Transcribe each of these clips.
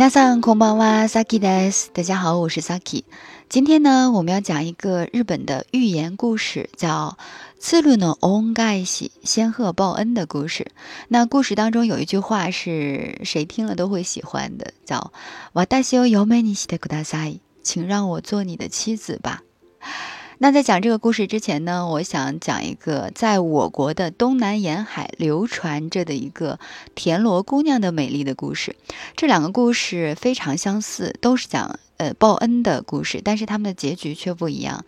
皆さんこんばんは、Saki です。大家好，我是 Saki。今天呢，我们要讲一个日本的寓言故事，叫“次ルの恩返し”（仙鹤报恩）的故事。那故事当中有一句话是谁听了都会喜欢的，叫“ワダシを由美にしたください，请让我做你的妻子吧。”那在讲这个故事之前呢，我想讲一个在我国的东南沿海流传着的一个田螺姑娘的美丽的故事。这两个故事非常相似，都是讲。呃，报恩的故事，但是他们的结局却不一样。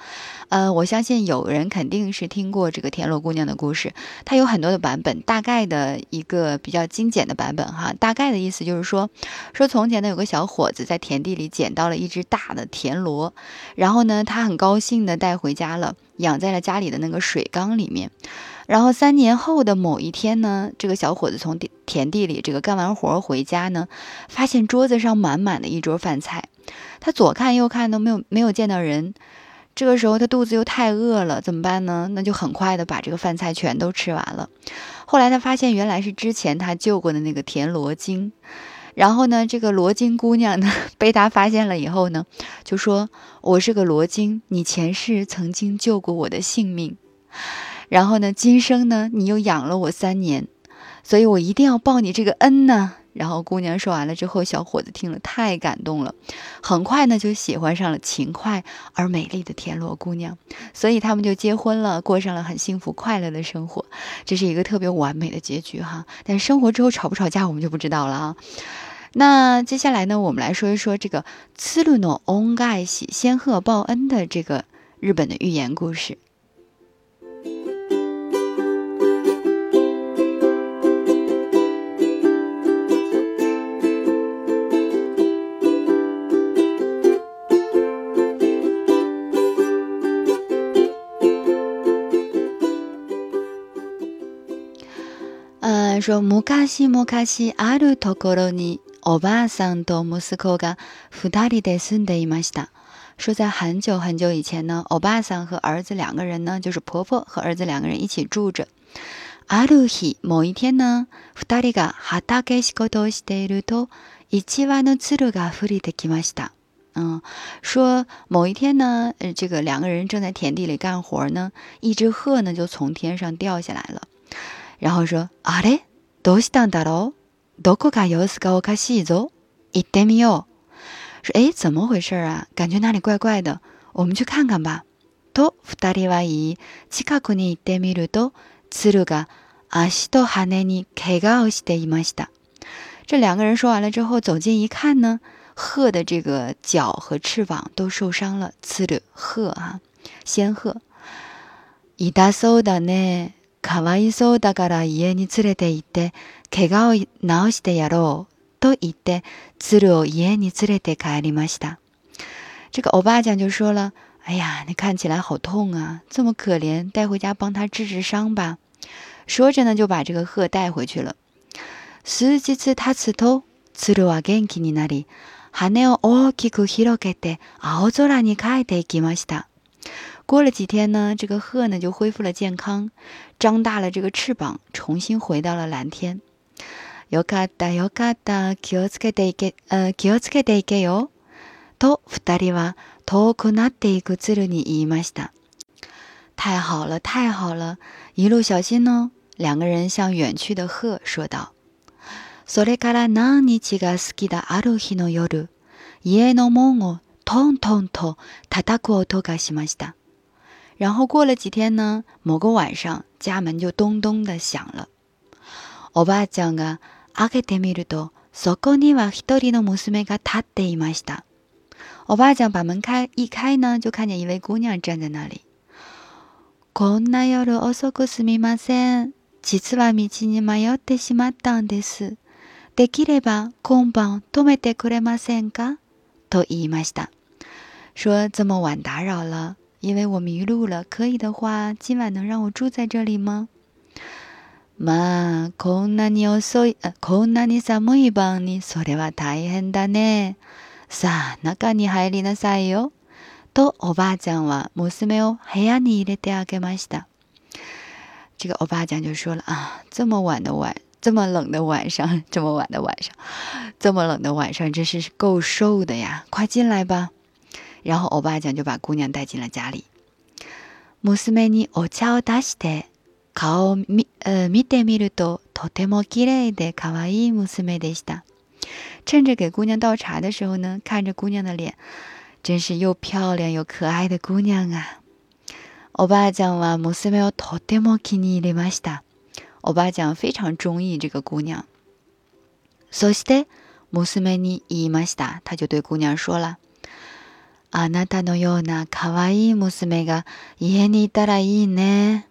呃，我相信有人肯定是听过这个田螺姑娘的故事，它有很多的版本，大概的一个比较精简的版本哈，大概的意思就是说，说从前呢有个小伙子在田地里捡到了一只大的田螺，然后呢他很高兴的带回家了，养在了家里的那个水缸里面。然后三年后的某一天呢，这个小伙子从田田地里这个干完活回家呢，发现桌子上满满的一桌饭菜，他左看右看都没有没有见到人，这个时候他肚子又太饿了，怎么办呢？那就很快的把这个饭菜全都吃完了。后来他发现原来是之前他救过的那个田螺精，然后呢，这个罗金姑娘呢 被他发现了以后呢，就说：“我是个罗金，你前世曾经救过我的性命。”然后呢，今生呢，你又养了我三年，所以我一定要报你这个恩呢。然后姑娘说完了之后，小伙子听了太感动了，很快呢就喜欢上了勤快而美丽的田螺姑娘，所以他们就结婚了，过上了很幸福快乐的生活。这是一个特别完美的结局哈。但生活之后吵不吵架，我们就不知道了啊。那接下来呢，我们来说一说这个“次鲁诺翁盖喜仙鹤报恩的这个日本的寓言故事。说昔西莫あるところにおばあさんと息子がふ福达で住んでいました。说在很久很久以前呢，欧巴桑和儿子两个人呢，就是婆婆和儿子两个人一起住着。あ鲁日，某一天呢，福达りが哈达盖西畑が西が鲁が畑七万が次が畑が畑が畑玛西达。嗯，说某一天呢，畑が畑が畑が畑が畑が畑が畑が畑が畑が畑が畑が畑が畑が畑が畑が畑どうしたんだろう。どこか様子がおかしいぞ。行ってみよう。说哎，怎么回事啊？感觉哪里怪怪的。我们去看看吧。と二人はい近くに行ってみると、鶴が足と羽に怪我をしていました。这两个人说完了之后，走近一看呢，鹤的这个脚和翅膀都受伤了。鶴，鹤啊，仙鹤。いそうだね。かわいそうだから家に連れて行って、怪我を治してやろうと言って、鶴を家に連れて帰りました。这个ちゃん就说了：“哎呀，你看起来好痛啊，这么可怜，带回家帮他治治伤吧。”说着呢，就把这个鹤带回去了。数日経つと、鶴は元気になり、羽を大きく広げて青空に帰っていきました。过了几天呢，这个鹤呢就恢复了健康，张大了这个翅膀，重新回到了蓝天。要カダ要カダ気をつけていけ、あ気をつけていけよ」と二人は遠くなっていく鶴に言いました。太好了，太好了，一路小心哦。两个人向远去的鹤说道。それから何日か過ぎたある日の夜、家の門をトントンと叩く音がしました。然后过了几天呢？某个晚上，家门就咚咚的响了。我爸讲个阿克泰米鲁多，昨更天はひとりの母スメが立っていました。我爸讲把门开一开呢，就看见一位姑娘站在那里。こんな夜遅くすみません。実は道に迷ってしまったんです。できれば今晩泊めてくれませんか？と言いました。说这么晚打扰了。因为我迷路了，可以的话，今晚能让我住在这里吗？マこナニオソコナニサムイバンにそれは大変だね。さあ中に入りなさいよ。とおばあちゃんは娘を部屋に連れてあげました。这个欧巴酱就说了啊，这么晚的晚，这么冷的晚上，这么晚的晚上，这么冷的晚上，真是够受的呀！快进来吧。然后欧巴酱就把姑娘带进了家里。趁着给姑娘倒茶的时候呢，看着姑娘的脸，真是又漂亮又可爱的姑娘啊！欧巴酱哇，姆斯梅奥特么基尼的玛西达，欧巴酱非常中意这个姑娘。所以姆斯梅尼伊玛西达，他就对姑娘说了。あなたのような可愛い娘が家にいたらいいね。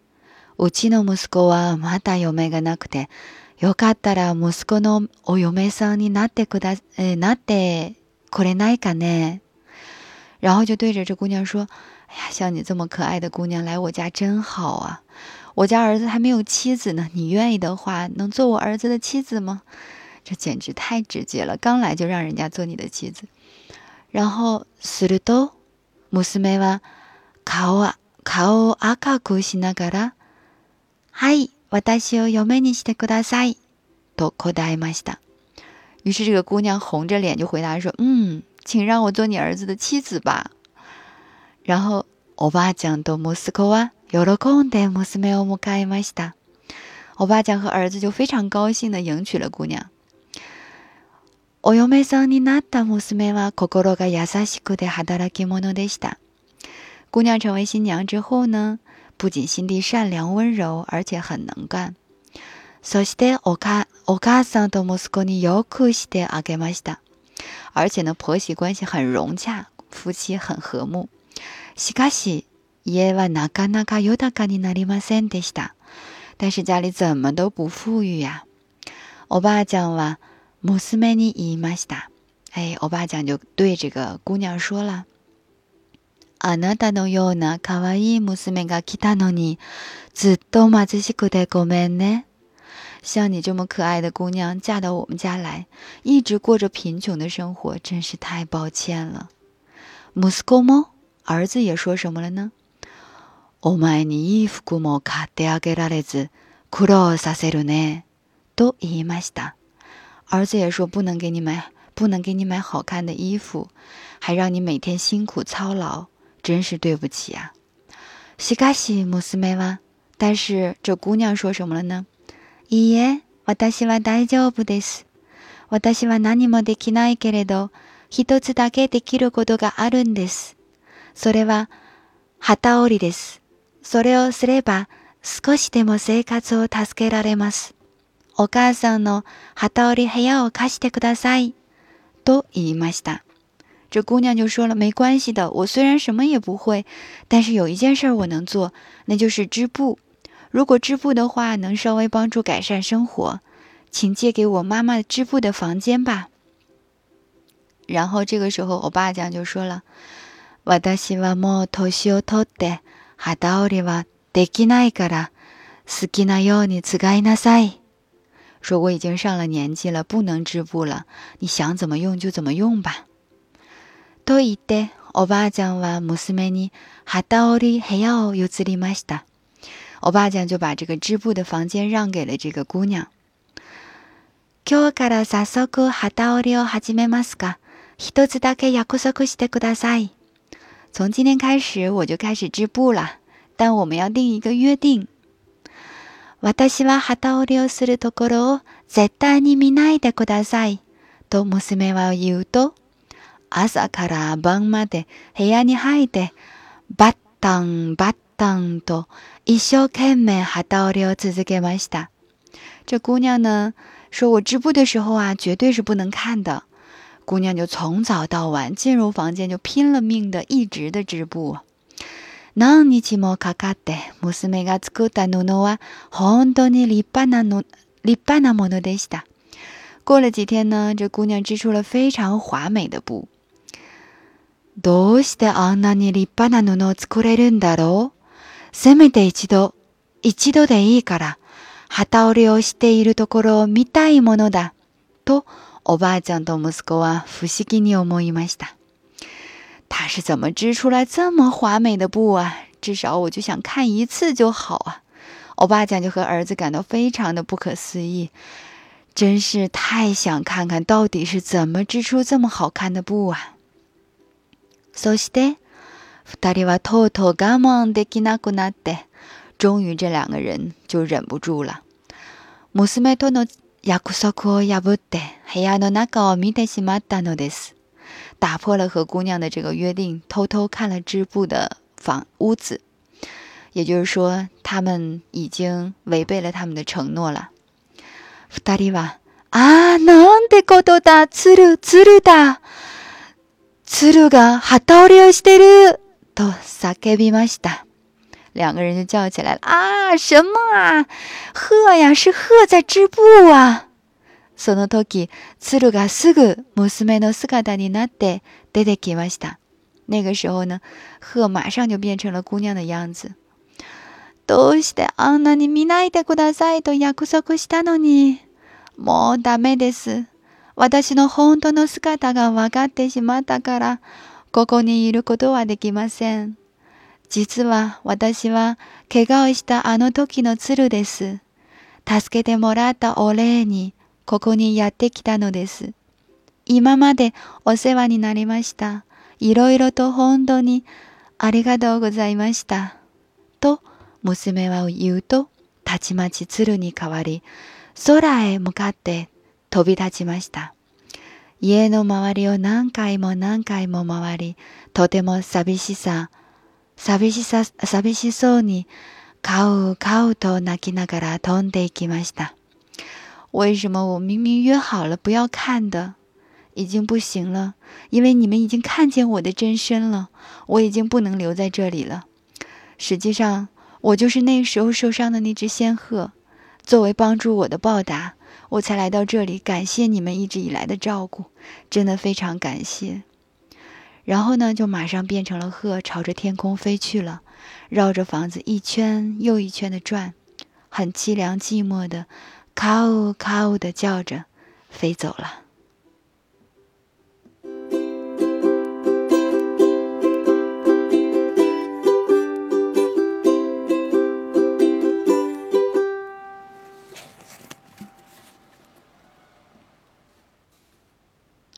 うちの息子はまだ嫁がなくて、よかったら息子のお嫁さんになってくだ、え、なってこれないかね。然后就对着这姑娘说：“哎呀，像你这么可爱的姑娘来我家真好啊！我家儿子还没有妻子呢，你愿意的话，能做我儿子的妻子吗？”这简直太直接了，刚来就让人家做你的妻子。然后すると、娘は顔は顔を赤くしながら、はい、私を嫁にしてくださいと答えました。于是这个姑娘红着脸就回答说：“嗯，请让我做你儿子的妻子吧。”然后おばあちゃんと息子は喜んで娘を迎えました。我爸将和儿子就非常高兴的迎娶了姑娘。お嫁さんになった娘は心が優しくて働き者でした。姑娘成为新娘之后呢，不仅心地善良温柔，而且很能干。そしておお母さんと息子によくしてあげました。而且呢，婆媳关系很融洽，夫妻很和睦。しかし、家はなかなか豊かになりませんでした。但是家里怎么都不富裕呀、おばあちゃんは母斯曼尼伊玛西达，哎，欧巴酱就对这个姑娘说了：“あなたのような可愛い娘が来たのに、ずっと待ちしくてごめんね。像你这么可爱的姑娘嫁到我们家来，一直过着贫穷的生活，真是太抱歉了。”母斯公猫儿子也说什么了呢？お前に衣服も買ってあげられず苦労させるね。と言いました。儿子也说不能给你买，不能给你买好看的衣服，还让你每天辛苦操劳，真是对不起啊。しかし、もしめわ。但是这姑娘说什么了呢？いいえ、私は大丈夫です。私は何もできないけれど、一つだけできることがあるんです。それは畑織です。それをすれば少しでも生活を助けられます。我刚才呢，哈达里还要卡西特古达赛，都伊玛西た。这姑娘就说了：“没关系的，我虽然什么也不会，但是有一件事我能做，那就是织布。如果织布的话，能稍微帮助改善生活，请借给我妈妈织布的房间吧。”然后这个时候，我爸讲就说了：“瓦达西瓦莫头休头的哈达里瓦，できないから、好きなようにつがいなさい。”说我已经上了年纪了，不能织布了。你想怎么用就怎么用吧。我爸讲は姆斯梅尼哈达奥里还要有自己马西达。我爸讲就把这个织布的房间让给了这个姑娘。从今天开始，我就开始织布了，但我们要定一个约定。私は旗折りをするところを絶対に見ないでください。と娘は言うと、朝から晩まで部屋に入って、バッタンバッタンと一生懸命旗折りを続けました。这姑娘呢，说我织布的时候啊，绝对是不能看的。姑娘就从早到晚进入房间，就拼了命的一直的织布。何日もかかって娘が作った布は本当に立派なの立派なものでした。过了几天呢，这姑娘织出了非常华美的布。どうしてあんなに立派な布を作れるんだろうせめて一度、一度でいいから、旗折りをしているところを見たいものだ。と、おばあちゃんと息子は不思議に思いました。他是怎么织出来这么华美的布啊？至少我就想看一次就好啊！欧巴酱就和儿子感到非常的不可思议，真是太想看看到底是怎么织出这么好看的布啊！终于，这两个人就忍不住了，ムスメトの約束を破って部屋の中を見てしまったのです。打破了和姑娘的这个约定，偷偷看了织布的房屋子，也就是说，他们已经违背了他们的承诺了。ふたはあ、なんてことだ、つるつるだ、つるがはとるをしてるとさびました。两个人就叫起来了：啊，什么啊？鹤呀，是鹤在织布啊！その時、鶴がすぐ娘の姿になって出てきました。那个时候呢，鹤马上就变成了姑娘的样子。どうしてあんなに見ないでくださいと約束したのに、もうダメです。私の本当の姿がわかってしまったから、ここにいることはできません。実は私は怪我をしたあの時の鶴です。助けてもらったお礼にここにやってきたのです。今までお世話になりました。いろいろと本当にありがとうございました。と娘は言うと、たちまち鶴に変わり、空へ向かって飛び立ちました。家の周りを何回も何回も回り、とても寂しさ、寂しさ、寂しそうに、カウカウと泣きながら飛んでいきました。为什么我明明约好了不要看的，已经不行了，因为你们已经看见我的真身了，我已经不能留在这里了。实际上，我就是那时候受伤的那只仙鹤，作为帮助我的报答，我才来到这里，感谢你们一直以来的照顾，真的非常感谢。然后呢，就马上变成了鹤，朝着天空飞去了，绕着房子一圈又一圈的转，很凄凉寂寞的。“卡呜卡呜”的叫着，飞走了。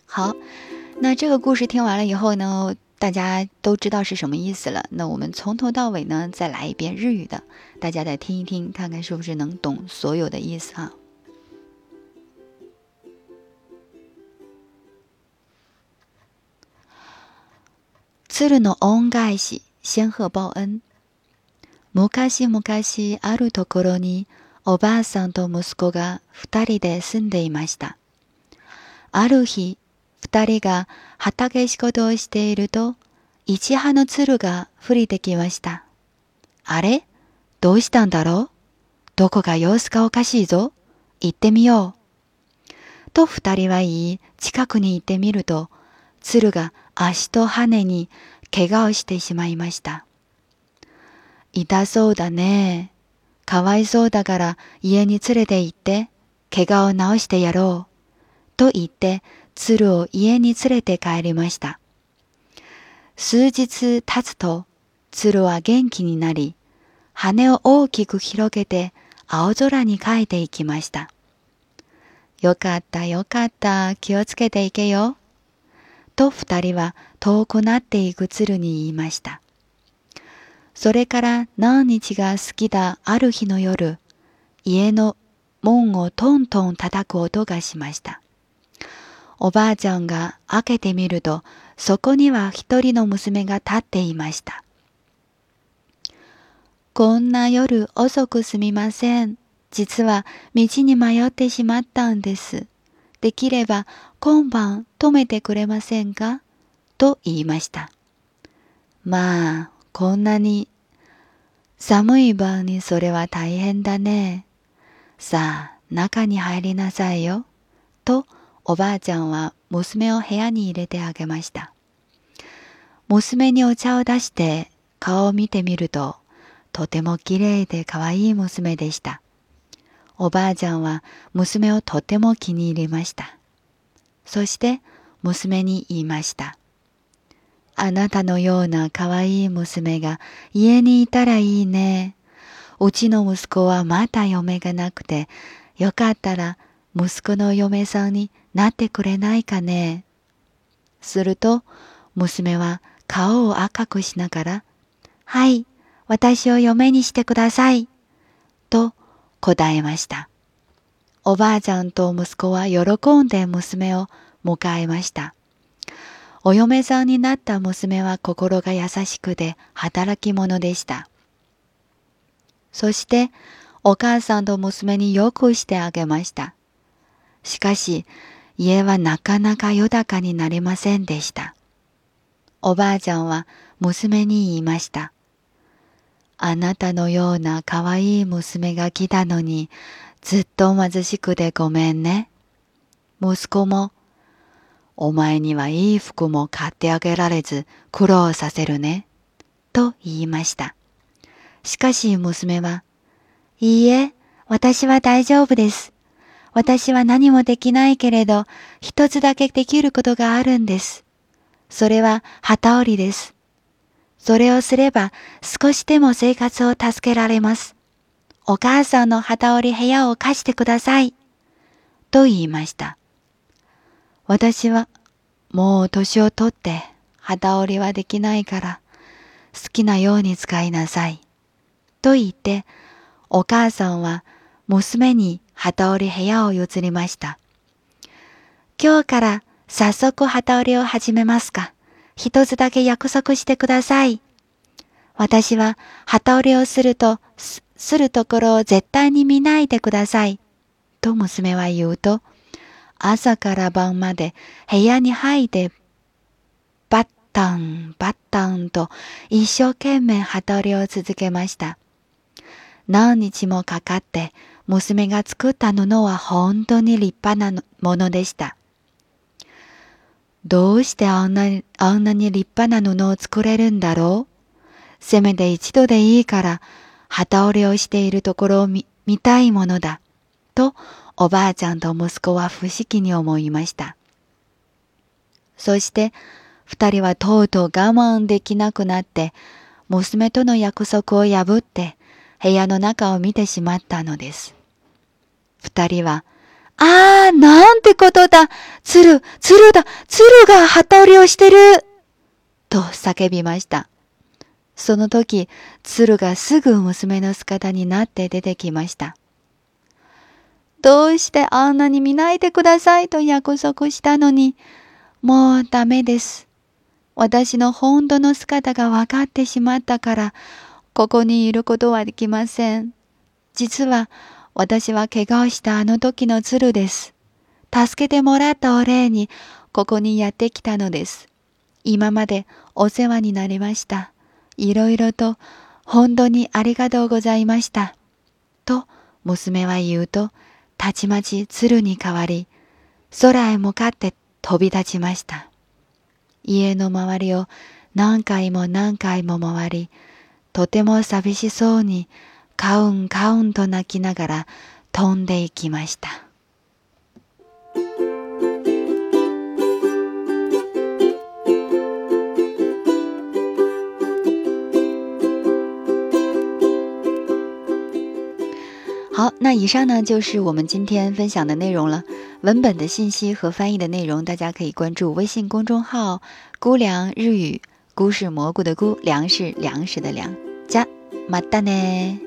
好，那这个故事听完了以后呢？大家都知道是什么意思了，那我们从头到尾呢再来一遍日语的，大家再听一听，看看是不是能懂所有的意思啊。鶴の恩返し，仙鹤报恩。昔昔あるところにおばあさんと息子が二人で住んでいました。ある日二人が畑仕事をしていると、一葉の鶴が降りてきました。あれどうしたんだろうどこが様子がおかしいぞ行ってみよう。と二人は言い、近くに行ってみると、鶴が足と羽に怪我をしてしまいました。痛そうだね。かわいそうだから家に連れて行って、怪我を治してやろう。と言って鶴を家に連れて帰りました。数日経つと、鶴は元気になり、羽を大きく広げて青空に帰っていきました。よかったよかった気をつけていけよ。と二人は遠くなっていく鶴に言いました。それから何日が好きだある日の夜、家の門をトントン叩く音がしました。おばあちゃんが開けてみると、そこには一人の娘が立っていました。こんな夜遅くすみません。実は道に迷ってしまったんです。できれば今晩止めてくれませんかと言いました。まあ、こんなに寒い晩にそれは大変だね。さあ、中に入りなさいよ。とおばあちゃんは娘を部屋に入れてあげました。娘にお茶を出して顔を見てみると、とても綺麗でかわいい娘でした。おばあちゃんは娘をとても気に入りました。そして娘に言いました。あなたのようなかわいい娘が家にいたらいいね。うちの息子はまた嫁がなくて、よかったら息子の嫁さんになってくれないかね。すると、娘は顔を赤くしながら、はい、私を嫁にしてください。と答えました。おばあちゃんと息子は喜んで娘を迎えました。お嫁さんになった娘は心が優しくて働き者でした。そして、お母さんと娘によくしてあげました。しかし、家はなかなか豊かになりませんでした。おばあちゃんは娘に言いました。あなたのような可愛い娘が来たのに、ずっと貧しくてごめんね。息子も、お前にはいい服も買ってあげられず苦労させるね。と言いました。しかし娘は、いいえ、私は大丈夫です。私は何もできないけれど、一つだけできることがあるんです。それは旗織りです。それをすれば少しでも生活を助けられます。お母さんの旗織り部屋を貸してください。と言いました。私は、もう年をとって旗織りはできないから、好きなように使いなさい。と言って、お母さんは娘に機織り部屋を譲りました。今日から早速旗織りを始めますか。一つだけ約束してください。私は旗織りをすると、すするところを絶対に見ないでください。と娘は言うと、朝から晩まで部屋に入って、バッタン、バッタンと一生懸命旗織りを続けました。何日もかかって、娘が作った布は本当に立派なものでした。どうしてあんなあんなに立派な布を作れるんだろうせめて一度でいいから旗折れをしているところを見見たいものだ。とおばあちゃんと息子は不思議に思いました。そして二人はとうとう我慢できなくなって娘との約束を破って部屋の中を見てしまったのです。二人は、ああ、なんてことだ鶴、鶴だ鶴が旗折りをしてると叫びました。その時、鶴がすぐ娘の姿になって出てきました。どうしてあんなに見ないでくださいと約束したのに、もうダメです。私の本当の姿が分かってしまったから、ここにいることはできません。実は私は怪我をしたあの時の鶴です。助けてもらったお礼にここにやってきたのです。今までお世話になりました。いろいろと本当にありがとうございました。と娘は言うと、たちまち鶴に変わり、空へ向かって飛び立ちました。家の周りを何回も何回も回り、とても寂しそうにカウンカウンと泣きながら飛んでいきました。好，那以上呢就是我们今天分享的内容了。文本的信息和翻译的内容，大家可以关注微信公众号“菇凉日语”，菇是蘑菇的菇，粮是粮食的粮。またね